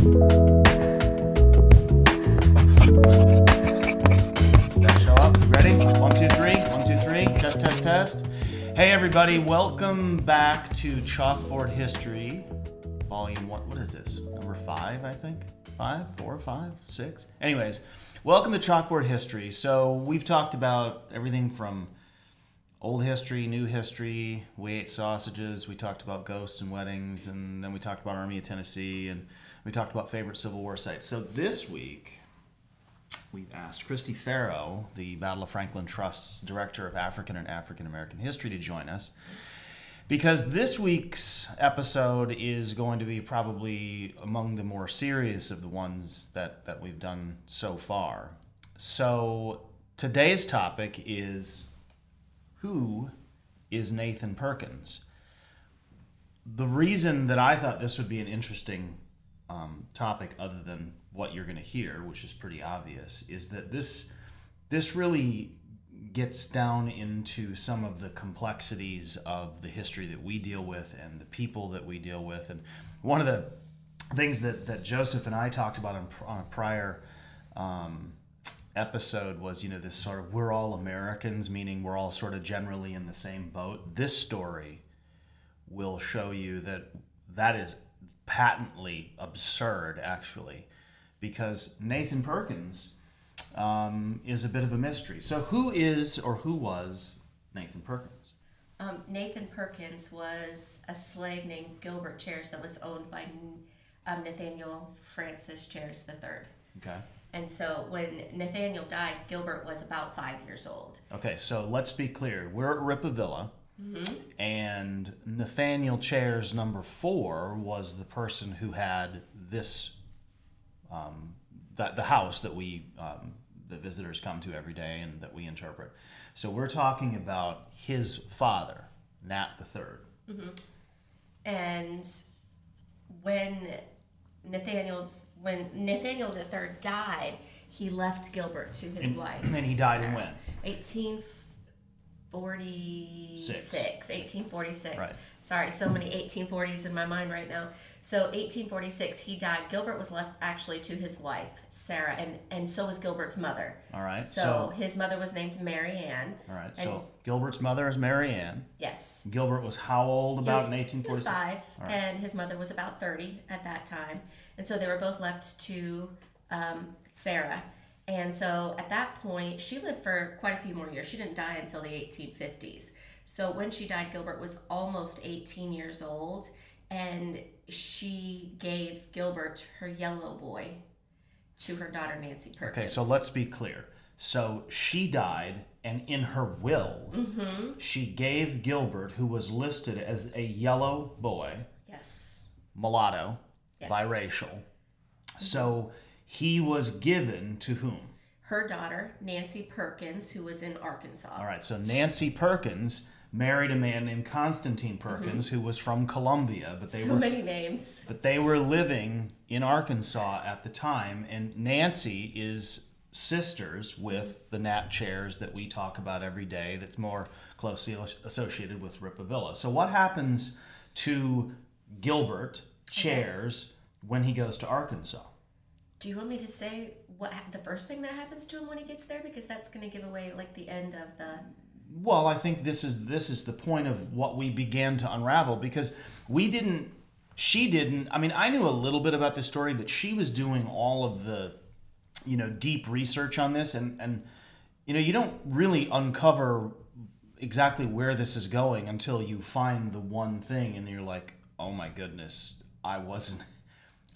Show up. Ready? One, two, three. One, two, three. Test, test, test. Hey, everybody. Welcome back to Chalkboard History, Volume One. What is this? Number five, I think. Five, four, five, six. Anyways, welcome to Chalkboard History. So we've talked about everything from old history, new history. We ate sausages. We talked about ghosts and weddings, and then we talked about Army of Tennessee, and we talked about favorite Civil War sites. So this week we've asked Christy Farrow, the Battle of Franklin Trust's Director of African and African American History, to join us. Because this week's episode is going to be probably among the more serious of the ones that, that we've done so far. So today's topic is who is Nathan Perkins? The reason that I thought this would be an interesting um, topic, other than what you're going to hear, which is pretty obvious, is that this this really gets down into some of the complexities of the history that we deal with and the people that we deal with. And one of the things that, that Joseph and I talked about on, on a prior um, episode was, you know, this sort of we're all Americans, meaning we're all sort of generally in the same boat. This story will show you that that is patently absurd, actually, because Nathan Perkins um, is a bit of a mystery. So, who is or who was Nathan Perkins? Um, Nathan Perkins was a slave named Gilbert Cheairs that was owned by um, Nathaniel Francis Cheairs III. Okay. And so when Nathaniel died, Gilbert was about five years old. Okay, so let's be clear. We're at Rippavilla, and Nathaniel Cheairs number four was the person who had this, um, the, the house that we, um, the visitors come to every day and that we interpret. So we're talking about his father, Nat the Third. And when Nathaniel when Nathaniel III died, he left Gilbert to his And- wife. and he died in when? 1846. 1846. Right. Sorry, so many 1840s in my mind right now. So 1846, he died. Gilbert was left actually to his wife, Sarah, and, and so was Gilbert's mother. All right. So, So, his mother was named Mary Ann. all right. So Gilbert's mother is Mary Ann. Yes. Gilbert was how old about was- in He was 1846? five, right. and his mother was about 30 at that time. And so they were both left to um, Sarah. And so at that point, she lived for quite a few more years. She didn't die until the 1850s. So when she died, Gilbert was almost 18 years old, and she gave Gilbert her yellow boy to her daughter Nancy Perkins. Okay, so let's be clear. So she died, and in her will, Mm-hmm. she gave Gilbert, who was listed as a yellow boy, Yes. mulatto, Yes. biracial. So he was given to whom? Her daughter, Nancy Perkins, who was in Arkansas. All right, so Nancy Perkins married a man named Constantine Perkins, who was from Columbia, but they Mm-hmm. so were many names. but they were living in Arkansas at the time, and Nancy is sisters with the Nat Cheairs that we talk about every day. That's more closely associated with Rippavilla. So, what happens to Gilbert Cheairs when he goes to Arkansas? Do you want me to say what the first thing that happens to him when he gets there? Because that's going to give away like the end of the. Well, I think this is this is the point of what we began to unravel because we didn't she didn't I mean I knew a little bit about this story but she was doing all of the you know deep research on this and and you know you don't really uncover exactly where this is going until you find the one thing and you're like oh my goodness I wasn't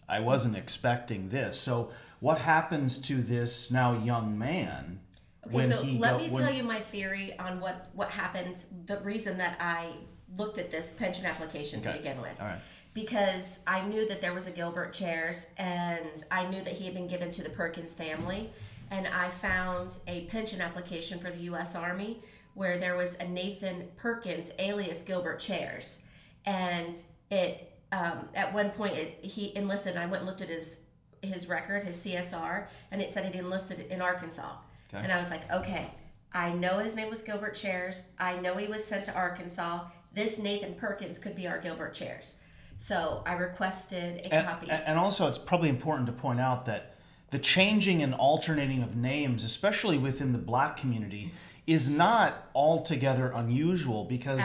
I wasn't expecting this. So what happens to this now young man Okay, so let me tell you my theory on what what happened. The reason that I looked at this pension application to begin with. right. Because I knew that there was a Gilbert Cheairs, and I knew that he had been given to the Perkins family, and I found a pension application for the U.S. Army where there was a Nathan Perkins alias Gilbert Cheairs, and it um, at one point it, he enlisted. And I went and looked at his his record, his CSR, and it said he enlisted in Arkansas. Okay. And I was like, okay, I know his name was Gilbert Cheairs. I know he was sent to Arkansas. This Nathan Perkins could be our Gilbert Cheairs. So I requested a And, copy. and also, it's probably important to point out that the changing and alternating of names, especially within the black community, is not altogether unusual because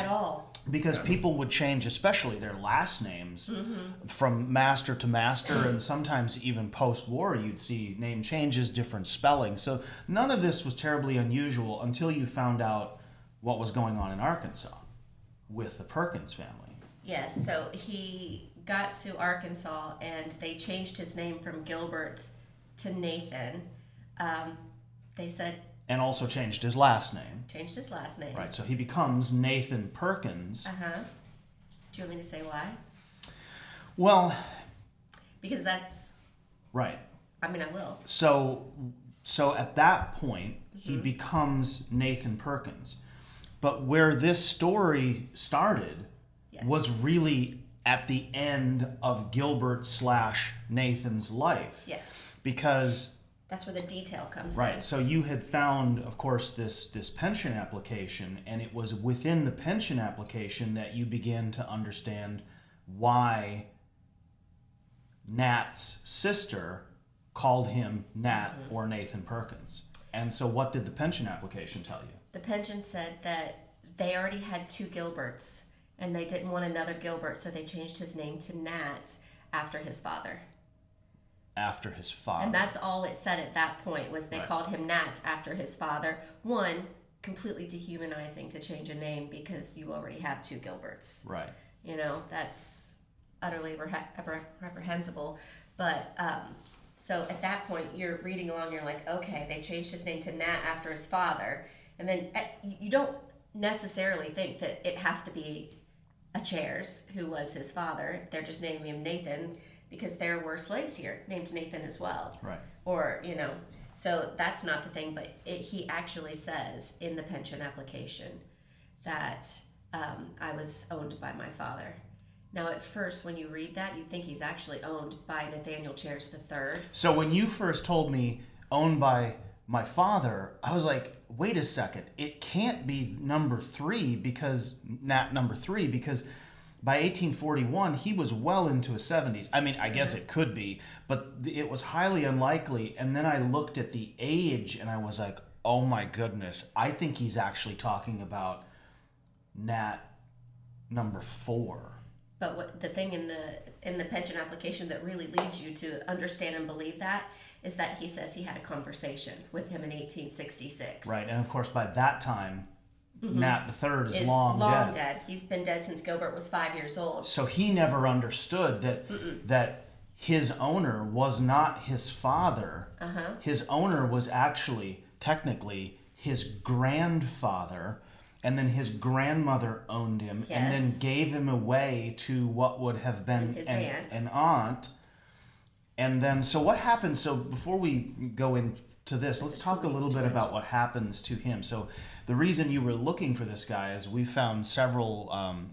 at all. because people would change, especially their last names, Mm-hmm. from master to master, and sometimes even post-war, you'd see name changes, different spelling. So none of this was terribly unusual until you found out what was going on in Arkansas with the Perkins family. Yes, so he got to Arkansas and they changed his name from Gilbert to Nathan. Um, they said And also changed his last name. changed his last name. Right, so he becomes Nathan Perkins. Uh huh. Do you want me to say why? Well, Because that's. right. I mean, I will. So so at that point he becomes Nathan Perkins. But where this story started Yes. was really at the end of Gilbert slash Nathan's life. Yes, Because that's where the detail comes in. Right. So you had found, of course, this this pension application, and it was within the pension application that you began to understand why Nat's sister called him Nat mm-hmm. or Nathan Perkins. And so, what did the pension application tell you? The pension said that they already had two Gilberts and they didn't want another Gilbert, so they changed his name to Nat after his father. After his father. And that's all it said at that point was they Right. called him Nat after his father. One, completely dehumanizing to change a name because you already have two Gilberts. right. You know, that's utterly repre- reprehensible. But um, so at that point, you're reading along, you're like, okay, they changed his name to Nat after his father. And then eh, you don't necessarily think that it has to be a Cheairs who was his father. They're just naming him Nathan because there were slaves here named Nathan as well Right. or you know so that's not the thing but it, he actually says in the pension application that um, i was owned by my father now at first when you read that you think he's actually owned by nathaniel Cheairs III. So when you first told me owned by my father, I was like, wait a second, it can't be number three because not number three because by 1841 he was well into his 70s. I mean, I guess it could be, but it was highly unlikely. And then I looked at the age and I was like, oh my goodness, I think he's actually talking about Nat number four. but what the thing in the in the pension application that really leads you to understand and believe that is that he says he had a conversation with him in 1866 Right, and of course by that time, Nat the third is, is long, dead. dead he's been dead since gilbert was five years old So he never understood that that his owner was not his father. uh-huh His owner was actually technically his grandfather, and then his grandmother owned him, and then gave him away to what would have been His an, aunt. an aunt. And then, so what happens? So before we go into this, let's talk a little bit about what happens to him. So the reason you were looking for this guy is we found several um,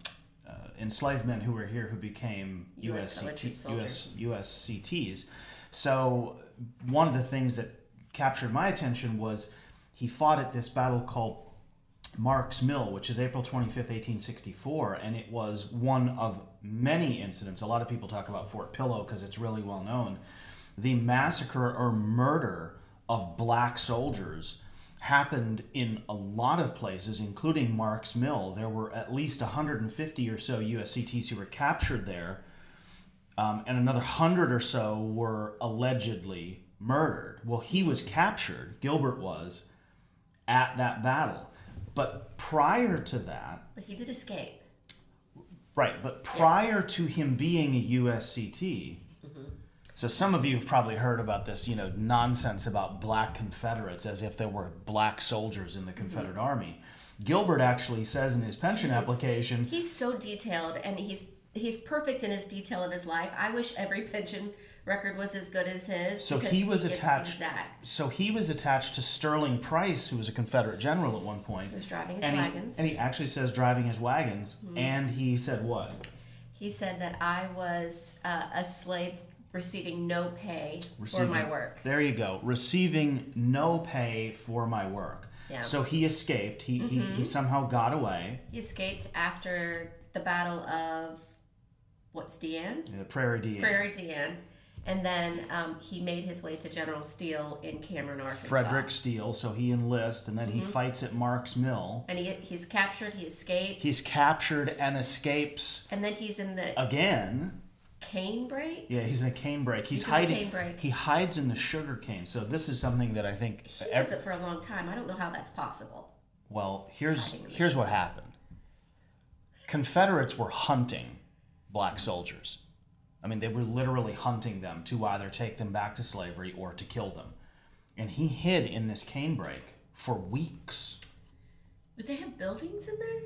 uh, enslaved men who were here who became US USCT, US. USCTs. So one of the things that captured my attention was he fought at this battle called Mark's Mill, which is April 25th, 1864, and it was one of many incidents. A lot of people talk about Fort Pillow because it's really well known. The massacre or murder of black soldiers happened in a lot of places, including Mark's Mill. There were at least 150 or so USCTs who were captured there, um, and another 100 or so were allegedly murdered. Well, he was captured, Gilbert was, at that battle. But prior to that, but he did escape right, but prior to him being a USCT, so some of you have probably heard about this, you know, nonsense about black Confederates as if there were black soldiers in the Confederate Army. Gilbert actually says in his pension He's- application, He's so detailed, and he's he's perfect in his detail of his life. I wish every pension record was as good as his. So he was attached- Exact. so he was attached to Sterling Price, who was a Confederate general at one point. He was driving his and he, wagons. Mm-hmm. and he actually says driving his wagons, and he said what? He said that I was uh, a slave receiving no pay Receiving- for my work. There you go. Receiving no pay for my work. Yeah. Mm-hmm. So he escaped. He, he, he somehow got away. He escaped after the Battle of what's D'Ane? The Prairie D'Ane. Prairie D'Ane. And then um, he made his way to General Steele in Camden, Arkansas. Frederick Steele. So he enlists, and then Mm-hmm. he fights at Mark's Mill. And he, he's captured, he escapes. He's captured and escapes and then he's in the again. Cane break. Yeah, he's in a cane break. He's, He's hiding. cane break. He hides in the sugar cane. So this is something that I think. He ev- does it for a long time. I don't know how that's possible. well, here's hiding in the here's what happened. Confederates were hunting black soldiers. I mean, they were literally hunting them to either take them back to slavery or to kill them. And he hid in this cane break for weeks. Would they have buildings in there?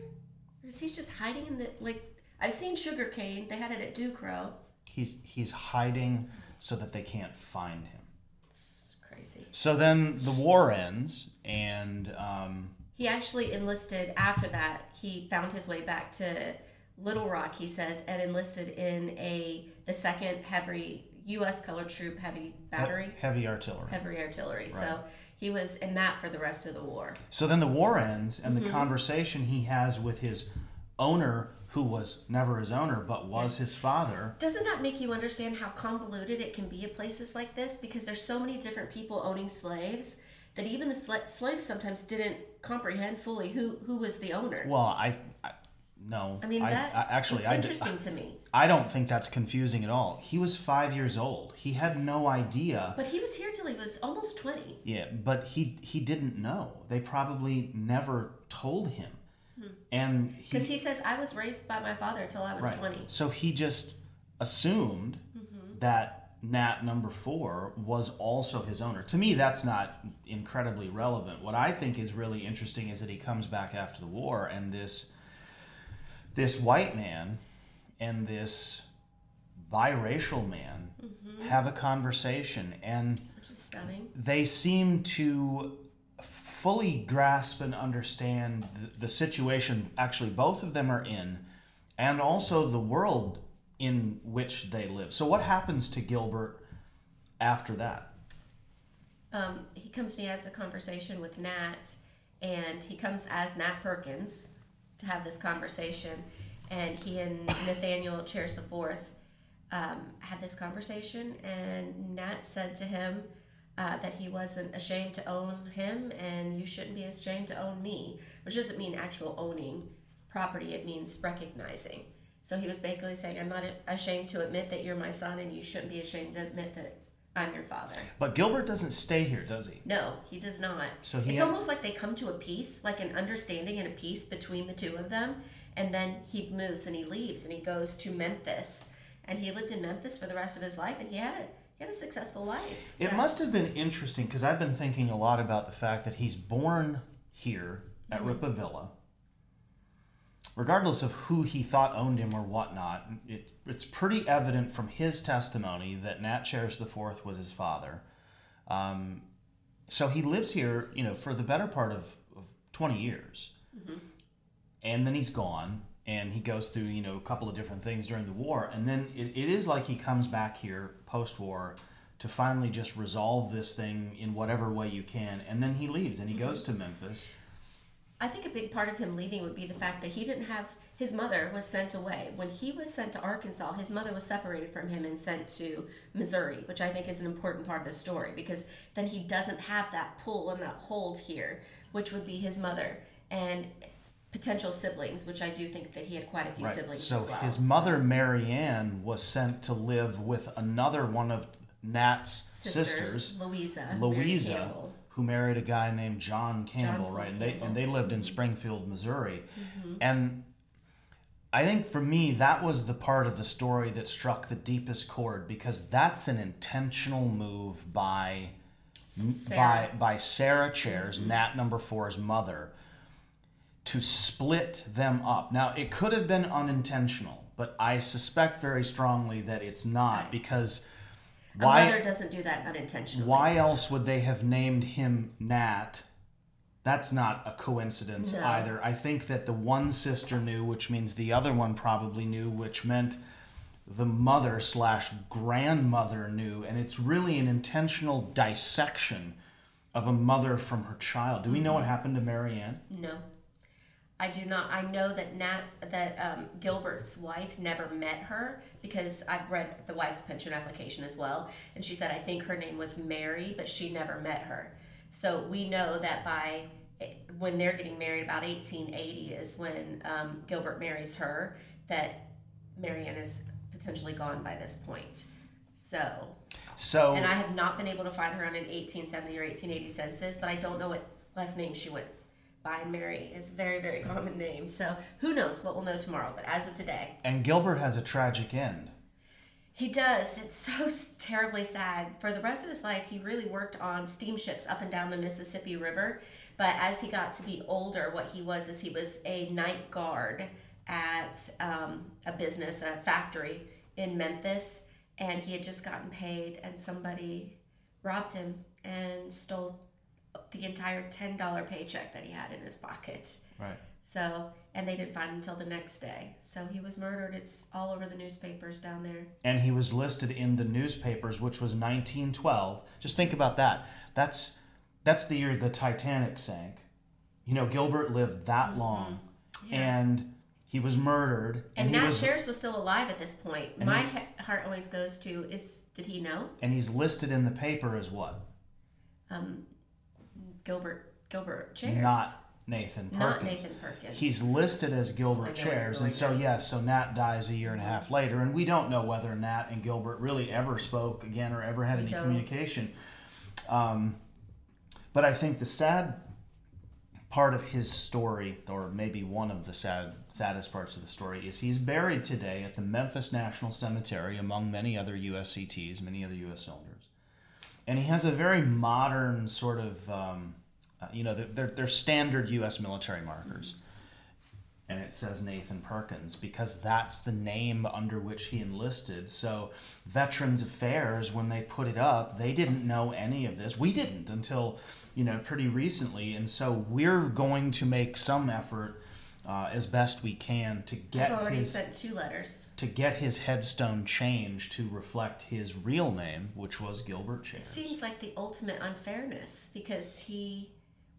Or is he just hiding in the like? I've seen sugarcane. They had it at Ducrow. He's he's hiding so that they can't find him. It's crazy. So then the war ends, and um, He actually enlisted after that. He found his way back to Little Rock, he says, and enlisted in a the second heavy U.S. colored troop heavy battery, heavy artillery. heavy artillery. So he was in that for the rest of the war. So then the war ends, and Mm-hmm. the conversation he has with his owner, who was never his owner but was his father. Doesn't that make you understand how convoluted it can be at places like this? Because there's so many different people owning slaves that even the sla- slaves sometimes didn't comprehend fully who who was the owner. Well, I, I no. I mean, that I, actually is I, interesting to me. I don't think that's confusing at all. He was five years old. He had no idea. But he was here till he was almost 20. Yeah, but he he didn't know. They probably never told him. Hmm. And Because he says, I was raised by my father till I was Right. 20. So he just assumed mm-hmm. that Nat number four was also his owner. To me, that's not incredibly relevant. What I think is really interesting is that he comes back after the war, and this this white man and this biracial man mm-hmm. have a conversation, and Which is stunning. they seem to fully grasp and understand the, the situation actually both of them are in and also the world in which they live so what happens to gilbert after that Um, he comes to me as a conversation with Nat, and he comes as Nat Perkins to have this conversation. And he and Nathaniel Cheairs the Fourth um, had this conversation, and Nat said to him uh, that he wasn't ashamed to own him, and you shouldn't be ashamed to own me, which doesn't mean actual owning property; it means recognizing. So he was basically saying, "I'm not ashamed to admit that you're my son, and you shouldn't be ashamed to admit that I'm your father." but gilbert doesn't stay here does he No, he does not. So he it's had- almost like they come to a peace, like an understanding and a peace between the two of them, and then he moves and he leaves and he goes to Memphis, and he lived in Memphis for the rest of his life, and he had a he had a successful life. it Yeah. must have been interesting because i've been thinking a lot about the fact that he's born here at Rippavilla regardless of who he thought owned him or whatnot, it, it's pretty evident from his testimony that Nat Cheairs IV was his father. Um, so he lives here, you know, for the better part of, of 20 years. And then he's gone, and he goes through, you know, a couple of different things during the war. And then it, it is like he comes back here post war to finally just resolve this thing in whatever way you can. And then he leaves and he mm-hmm. goes to Memphis. I think a big part of him leaving would be the fact that he didn't have his mother was sent away. When he was sent to Arkansas, his mother was separated from him and sent to Missouri, which I think is an important part of the story because then he doesn't have that pull and that hold here, which would be his mother and potential siblings, which I do think that he had quite a few siblings So as well. his mother, Mary Ann, was sent to live with another one of Nat's sisters, sisters, Louisa, Louisa, who married a guy named John Campbell, Paul right? And they and they lived in Springfield, Missouri. Mm-hmm. And I think for me that was the part of the story that struck the deepest chord because that's an intentional move by Sarah. by by Sarah Cheairs, Nat number four's mother, to split them up. Now it could have been unintentional, but I suspect very strongly that it's not Right. because A why mother doesn't do that unintentionally. why else would they have named him Nat? That's not a coincidence No. either. I think that the one sister knew, which means the other one probably knew, which meant the mother slash grandmother knew, and it's really an intentional dissection of a mother from her child. Do we know what mm-hmm. happened to Marianne? No. I do not. I know that Nat, that um, Gilbert's wife never met her because I've read the wife's pension application as well, and she said I think her name was Mary, but she never met her. So we know that by eh, when they're getting married, about 1880 is when um, Gilbert marries her. That Marianne is potentially gone by this point. So, So and I have not been able to find her on an 1870 or 1880 census, but I don't know what last name she went by. And Mary is a very, very common name. So who knows what we'll know tomorrow. But as of today, and Gilbert has a tragic end. he does. It's so terribly sad. For the rest of his life, he really worked on steamships up and down the Mississippi River. But as he got to be older, what he was is he was a night guard at um, a business, a factory in Memphis, and he had just gotten paid, and somebody robbed him and stole the entire ten dollar paycheck that he had in his pocket. Right. So, and they didn't find him until the next day. So he was murdered. It's all over the newspapers down there. and he was listed in the newspapers which was 1912 just think about that that's that's the year the titanic sank you know gilbert lived that long Mm-hmm. Yeah. and he was murdered And, he Nat was Cheairs was still alive at this point. My he- heart always goes to is did he know? and he's listed in the paper as what Um, Gilbert Gilbert Cheairs. not nathan perkins Not Nathan Perkins. He's listed as Gilbert Cheairs, and so yes, so Nat dies a year and a half later, and we don't know whether Nat and Gilbert really ever spoke again or ever had We any don't. communication. Um, but I think the sad part of his story, or maybe one of the sad saddest parts of the story, is he's buried today at the Memphis National Cemetery among many other USCTs, many other U.S. soldiers, and he has a very modern sort of. Um, uh, you know, they're, they're standard U.S. military markers. And it says Nathan Perkins because that's the name under which he enlisted. So, Veterans Affairs, when they put it up, they didn't know any of this. We didn't until, you know, pretty recently. And so, we're going to make some effort uh, as best we can to get I've already his sent two letters. to get his headstone changed to reflect his real name, which was Gilbert It seems like the ultimate unfairness because he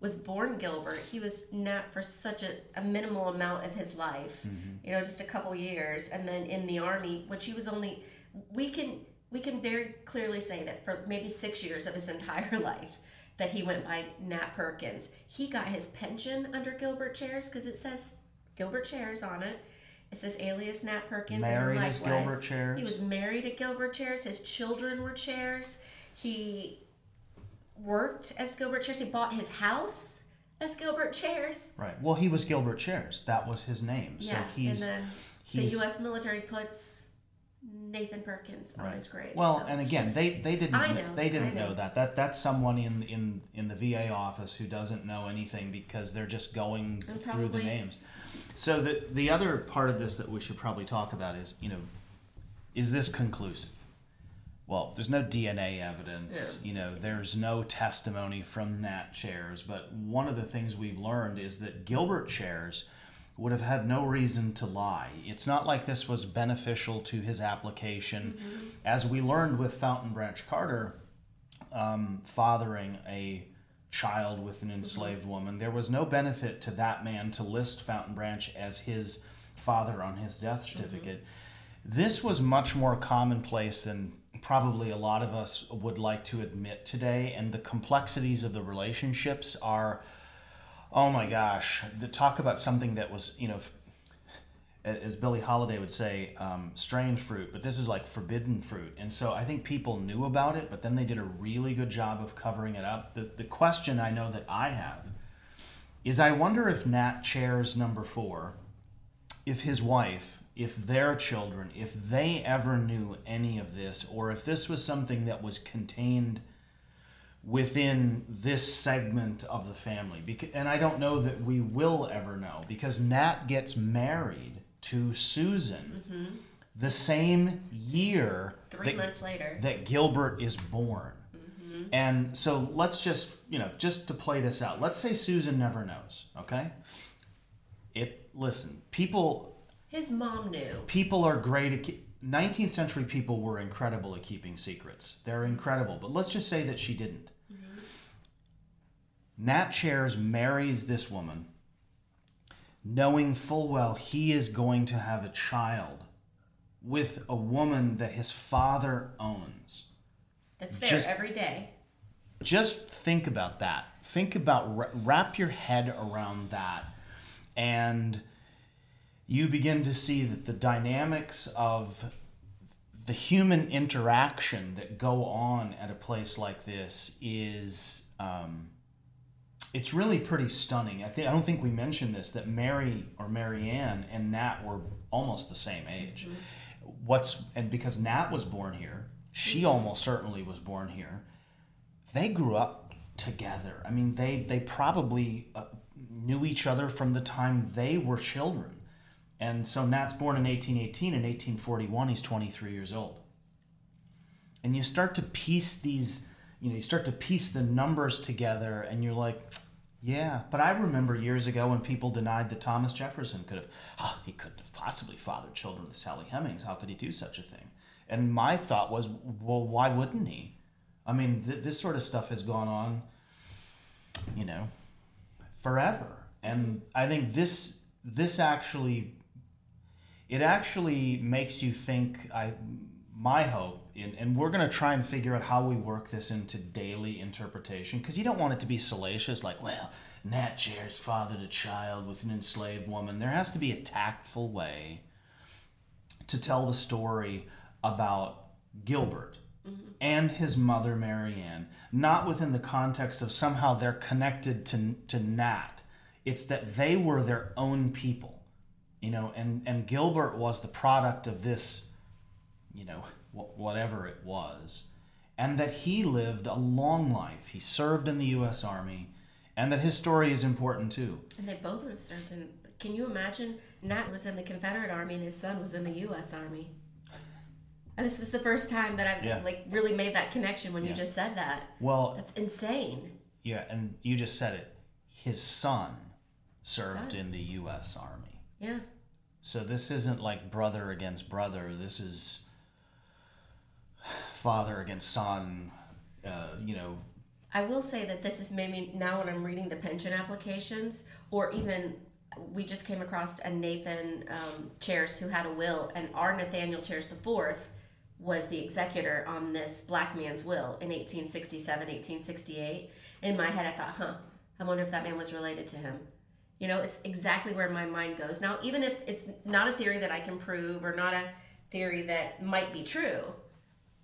was born Gilbert. He was Nat for such a, a minimal amount of his life, Mm-hmm. you know, just a couple years, and then in the army, which he was only. We can we can very clearly say that for maybe six years of his entire life that he went by Nat Perkins. He got his pension under Gilbert Cheairs because it says Gilbert Cheairs on it. It says alias Nat Perkins. Married and likewise, Gilbert Cheairs. He was married at Gilbert Cheairs. His children were Cheairs. He worked as Gilbert Cheairs. He bought his house as Gilbert Cheairs. Right. Well, he was Gilbert Cheairs. That was his name. So yeah, he's and then he's the U.S. military puts Nathan Perkins on Right. his grave. Well, so and again, just- they they didn't know, they didn't know. know that. That that's someone in in in the VA office who doesn't know anything because they're just going And through the names. So the the other part of this that we should probably talk about is, you know, is this conclusive? Well, there's no DNA evidence. Yeah. You know, there's no testimony from Nat Cheairs. But one of the things we've learned is that Gilbert Cheairs would have had no reason to lie. It's not like this was beneficial to his application. Mm-hmm. As we learned with Fountain Branch Carter, um, fathering a child with an mm-hmm. enslaved woman, there was no benefit to that man to list Fountain Branch as his father on his death mm-hmm. certificate. This was much more commonplace than probably a lot of us would like to admit today, and the complexities of the relationships are, oh my gosh, the talk about something that was, you know, as Billie Holiday would say, um, strange fruit, but this is like forbidden fruit. And so I think people knew about it, but then they did a really good job of covering it up. The, the question I know that I have is I wonder if Nat Cheairs number four, if his wife, if their children, if they ever knew any of this, or if this was something that was contained within this segment of the family. Because, and I don't know that we will ever know because Nat gets married to Susan the same year three that, months later. that Gilbert is born. Mm-hmm. And so let's just, you know, just to play this out. Let's say Susan never knows, okay? It listen, people His mom knew. people are great at keep, 19th century people were incredible at keeping secrets they're incredible but let's just say that she didn't mm-hmm. nat Cheairs marries this woman knowing full well he is going to have a child with a woman that his father owns. That's there Just- every day. Just think about that. Think about wrap your head around that, and you begin to see that the dynamics of the human interaction that go on at a place like this is um, it's really pretty stunning. I think I don't think we mentioned this that Mary or Marianne and Nat were almost the same age. What's and because Nat was born here, she almost certainly was born here. They grew up together. I mean, they they probably uh, knew each other from the time they were children. And so Nat's born in 1818. In 1841, he's 23 years old. And you start to piece these, you know, you start to piece the numbers together, and you're like, yeah. But I remember years ago when people denied that Thomas Jefferson could have, oh, he couldn't have possibly fathered children with Sally Hemings. How could he do such a thing? And my thought was, well, why wouldn't he? I mean, th- this sort of stuff has gone on, you know, forever. And I think this this actually it actually makes you think I my hope in, and we're going to try and figure out how we work this into daily interpretation because you don't want it to be salacious like well Nat Chair's fathered a child with an enslaved woman. There has to be a tactful way to tell the story about Gilbert mm-hmm. and his mother Marianne, not within the context of somehow they're connected to to Nat. It's that they were their own people, you know, and and Gilbert was the product of this, you know, wh- whatever it was, and that he lived a long life. He served in the U.S. Army, and that his story is important too. And they both would have served in. Can you imagine? Nat was in the Confederate Army and his son was in the U.S. Army. And this is the first time that I've Yeah. like really made that connection when you just said that. Well, That's insane. yeah, and you just said it. His son served Son. in the U.S. Army. Yeah. So this isn't like brother against brother. This is father against son. Uh, you know, I will say that this is maybe now when I'm reading the pension applications, or even we just came across a Nathan um, Cheairs who had a will, and our Nathaniel Cheairs the fourth was the executor on this black man's will in 1867, 1868. In my head, I thought, huh, I wonder if that man was related to him. You know, it's exactly where my mind goes. Now, even if it's not a theory that I can prove or not a theory that might be true,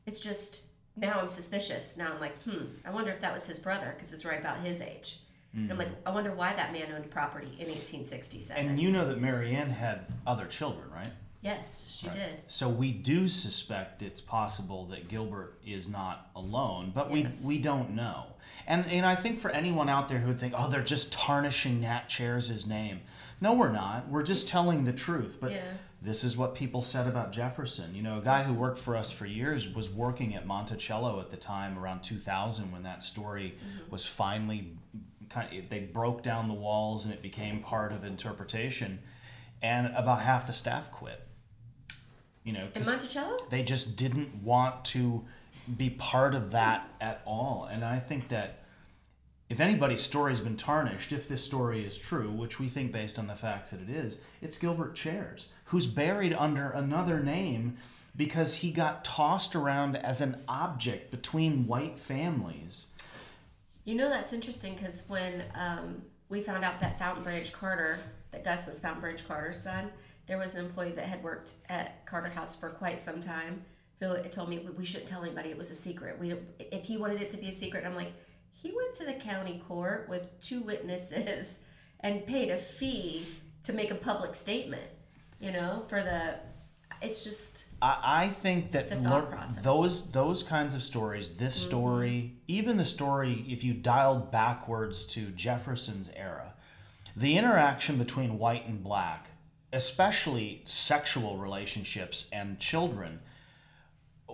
it's just now I'm suspicious. Now I'm like, hmm, I wonder if that was his brother because it's right about his age. And I'm like, I wonder why that man owned property in 1867. and you know that Marianne had other children, right? yes, she did. So we do suspect it's possible that Gilbert is not alone, but Yes. we we don't know. And and I think for anyone out there who would think, oh, they're just tarnishing Nat Cheairs' name. No, we're not. We're just telling the truth. But Yeah. this is what people said about Jefferson. You know, a guy who worked for us for years was working at Monticello at the time around 2000 when that story mm-hmm. was finally kind of, they broke down the walls and it became part of interpretation. And about half the staff quit. You know, In Monticello? they just didn't want to be part of that at all. And I think that if anybody's story's been tarnished, if this story is true, which we think based on the facts that it is, it's Gilbert Cheairs, who's buried under another name because he got tossed around as an object between white families. You know, that's interesting because when um, we found out that Fountain Branch Carter, that Gus was Fountain Branch Carter's son, there was an employee that had worked at Carter House for quite some time who told me we shouldn't tell anybody it was a secret. We, don't- if he wanted it to be a secret, I'm like, he went to the county court with two witnesses and paid a fee to make a public statement. You know, for the, it's just I, I think that The thought lear- process. those those kinds of stories, this mm-hmm. story, even the story, if you dialed backwards to Jefferson's era, the interaction between white and black, especially sexual relationships and children,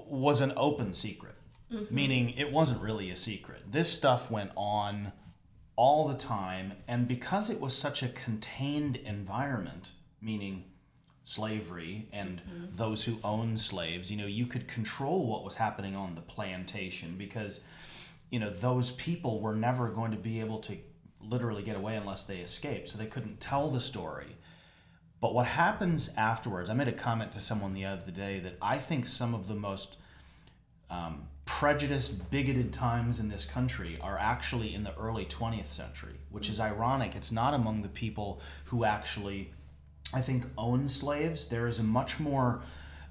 was an open secret. Mm-hmm. Meaning it wasn't really a secret. This stuff went on all the time, and because it was such a contained environment, meaning slavery and mm-hmm. those who owned slaves, you know, you could control what was happening on the plantation because, you know, those people were never going to be able to literally get away unless they escaped. So they couldn't tell the story. But what happens afterwards, I made a comment to someone the other day that I think some of the most um, prejudiced, bigoted times in this country are actually in the early 20th century, which is ironic. It's not among the people who actually, I think, own slaves. There is a much more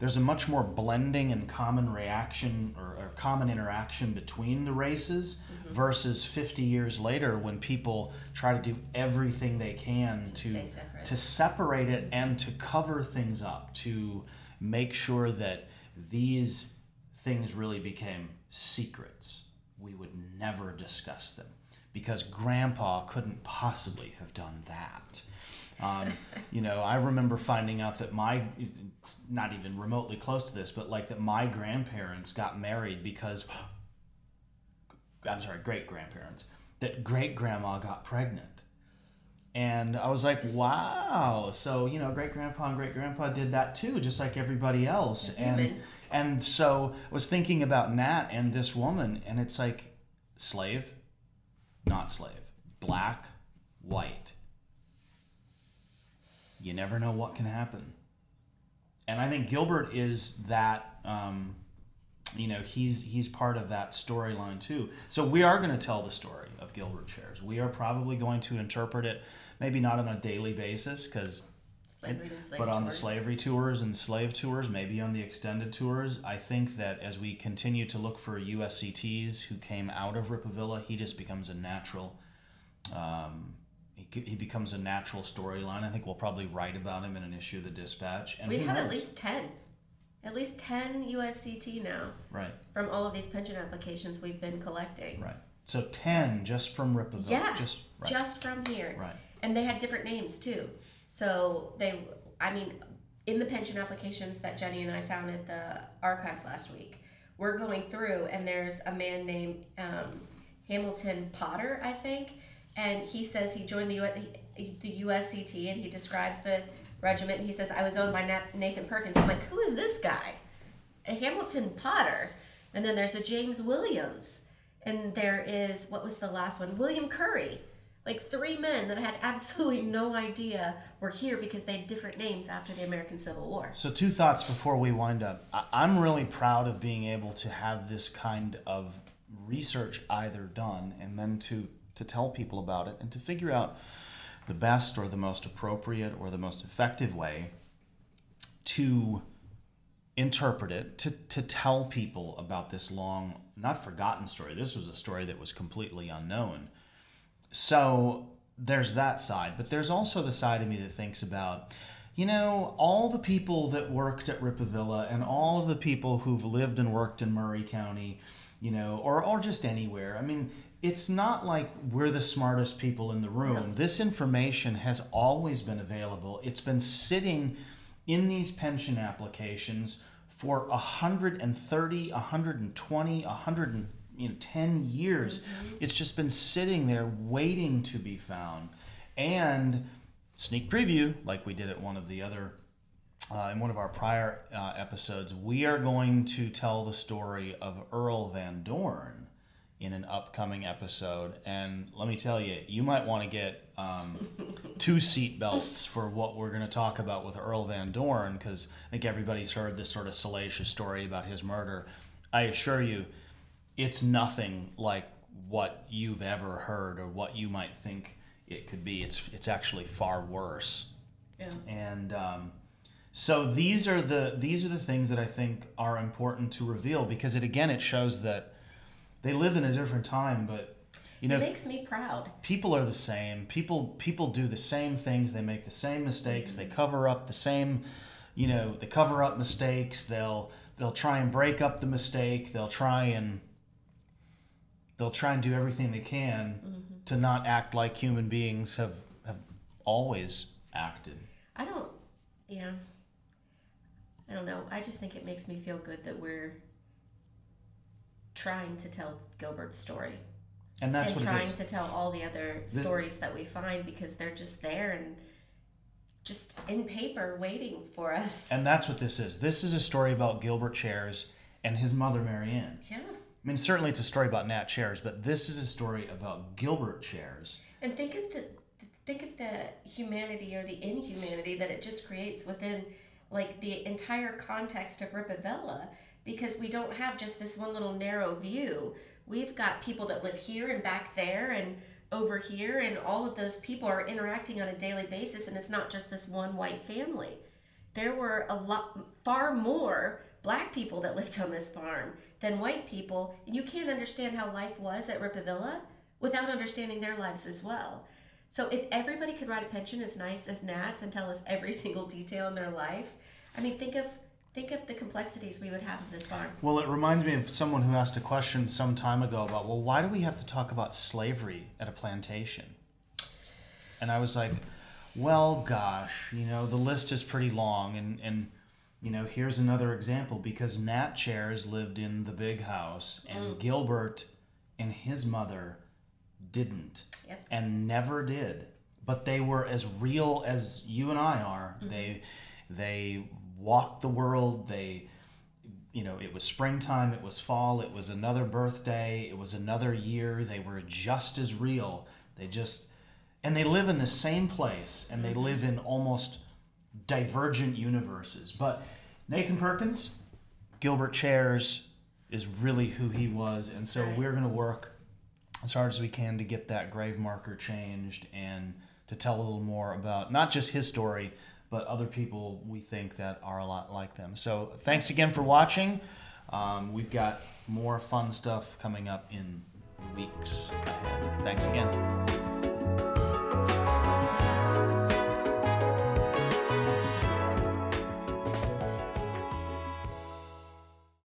there's a much more blending and common reaction or, or common interaction between the races mm-hmm. versus 50 years later when people try to do everything they can to to, to separate it and to cover things up to make sure that these things really became secrets. We would never discuss them because grandpa couldn't possibly have done that um, you know, I remember finding out that my, it's not even remotely close to this, but like that my grandparents got married because, I'm sorry, great grandparents, that great grandma got pregnant. And I was like, wow. So, you know, great grandpa and great grandpa did that too, just like everybody else. And, and so I was thinking about Nat and this woman, and it's like slave, not slave, black, white you never know what can happen. And I think Gilbert is that. Um, you know, he's he's part of that storyline too. So we are going to tell the story of Gilbert Cheairs. We are probably going to interpret it, maybe not on a daily basis, because but on tours. the slavery tours and slave tours, maybe on the extended tours, I think that as we continue to look for USCTs who came out of Rippavilla, he just becomes a natural um, he, becomes a natural storyline. I think we'll probably write about him in an issue of the Dispatch. And we have knows? at least ten, at least ten USCT now. Right. From all of these pension applications we've been collecting. Right. So ten just from Rippavilla. Yeah. Just right. just from here. Right. And they had different names too. So they, I mean, in the pension applications that Jenny and I found at the archives last week, we're going through and there's a man named um, Hamilton Potter, I think and he says he joined the the USCT and he describes the regiment. And He says I was owned by Nathan Perkins. I'm like, who is this guy? A Hamilton Potter, and then there's a James Williams, and there is what was the last one? William Curry. Like three men that I had absolutely no idea were here because they had different names after the American Civil War. So, two thoughts before we wind up. I'm really proud of being able to have this kind of research either done and then to to tell people about it and to figure out the best or the most appropriate or the most effective way to interpret it, to, to tell people about this long, not forgotten story. This was a story that was completely unknown. So there's that side, but there's also the side of me that thinks about, you know, all the people that worked at Rippavilla and all of the people who've lived and worked in Maury County, you know, or, or just anywhere. I mean, it's not like we're the smartest people in the room. No. This information has always been available. It's been sitting in these pension applications for 130, 120, 110 years. Mm-hmm. It's just been sitting there waiting to be found. And sneak preview, like we did at one of the other uh, in one of our prior uh, episodes, we are going to tell the story of Earl Van Dorn in an upcoming episode. And let me tell you, you might want to get um, two seat belts for what we're going to talk about with Earl Van Dorn, because I think everybody's heard this sort of salacious story about his murder. I assure you, it's nothing like what you've ever heard or what you might think it could be. It's it's actually far worse. Yeah. And um, so these are the these are the things that I think are important to reveal because it again it shows that they lived in a different time, but you know, it makes me proud. People are the same. People people do the same things. They make the same mistakes. They cover up the same, you know, they cover up mistakes. They'll they'll try and break up the mistake. They'll try and they'll try and do everything they can mm-hmm. to not act like human beings have have always acted. I don't yeah. I don't know. I just think it makes me feel good that we're trying to tell Gilbert's story. And that's and what trying to tell all the other stories that we find because they're just there and just in paper waiting for us. And that's what this is. This is a story about Gilbert Cheairs and his mother Marianne. Yeah. I mean, certainly it's a story about Nat Cheairs, but this is a story about Gilbert Cheairs. And think of the think of the humanity or the inhumanity that it just creates within like the entire context of Rippavilla because we don't have just this one little narrow view. We've got people that live here and back there and over here and all of those people are interacting on a daily basis and it's not just this one white family. There were a lot far more black people that lived on this farm than white people. And you can't understand how life was at Rippavilla without understanding their lives as well. So if everybody could write a pension as nice as Nat's and tell us every single detail in their life, I mean, think of think of the complexities we would have of this farm. Well, it reminds me of someone who asked a question some time ago about, well, why do we have to talk about slavery at a plantation? And I was like, well, gosh, you know, the list is pretty long, and and you know, here's another example because Nat Cheairs lived in the big house, and mm. Gilbert and his mother didn't Yep. and never did. But they were as real as you and I are. Mm-hmm. They they walked the world. They you know, it was springtime, it was fall, it was another birthday, it was another year. They were just as real. They just and they live in the same place and they mm-hmm. live in almost divergent universes. But Nathan Perkins, Gilbert Cheairs is really who he was, and so we're going to work as hard as we can to get that grave marker changed and to tell a little more about not just his story, but other people we think that are a lot like them. So thanks again for watching. Um, we've got more fun stuff coming up in weeks. Thanks again.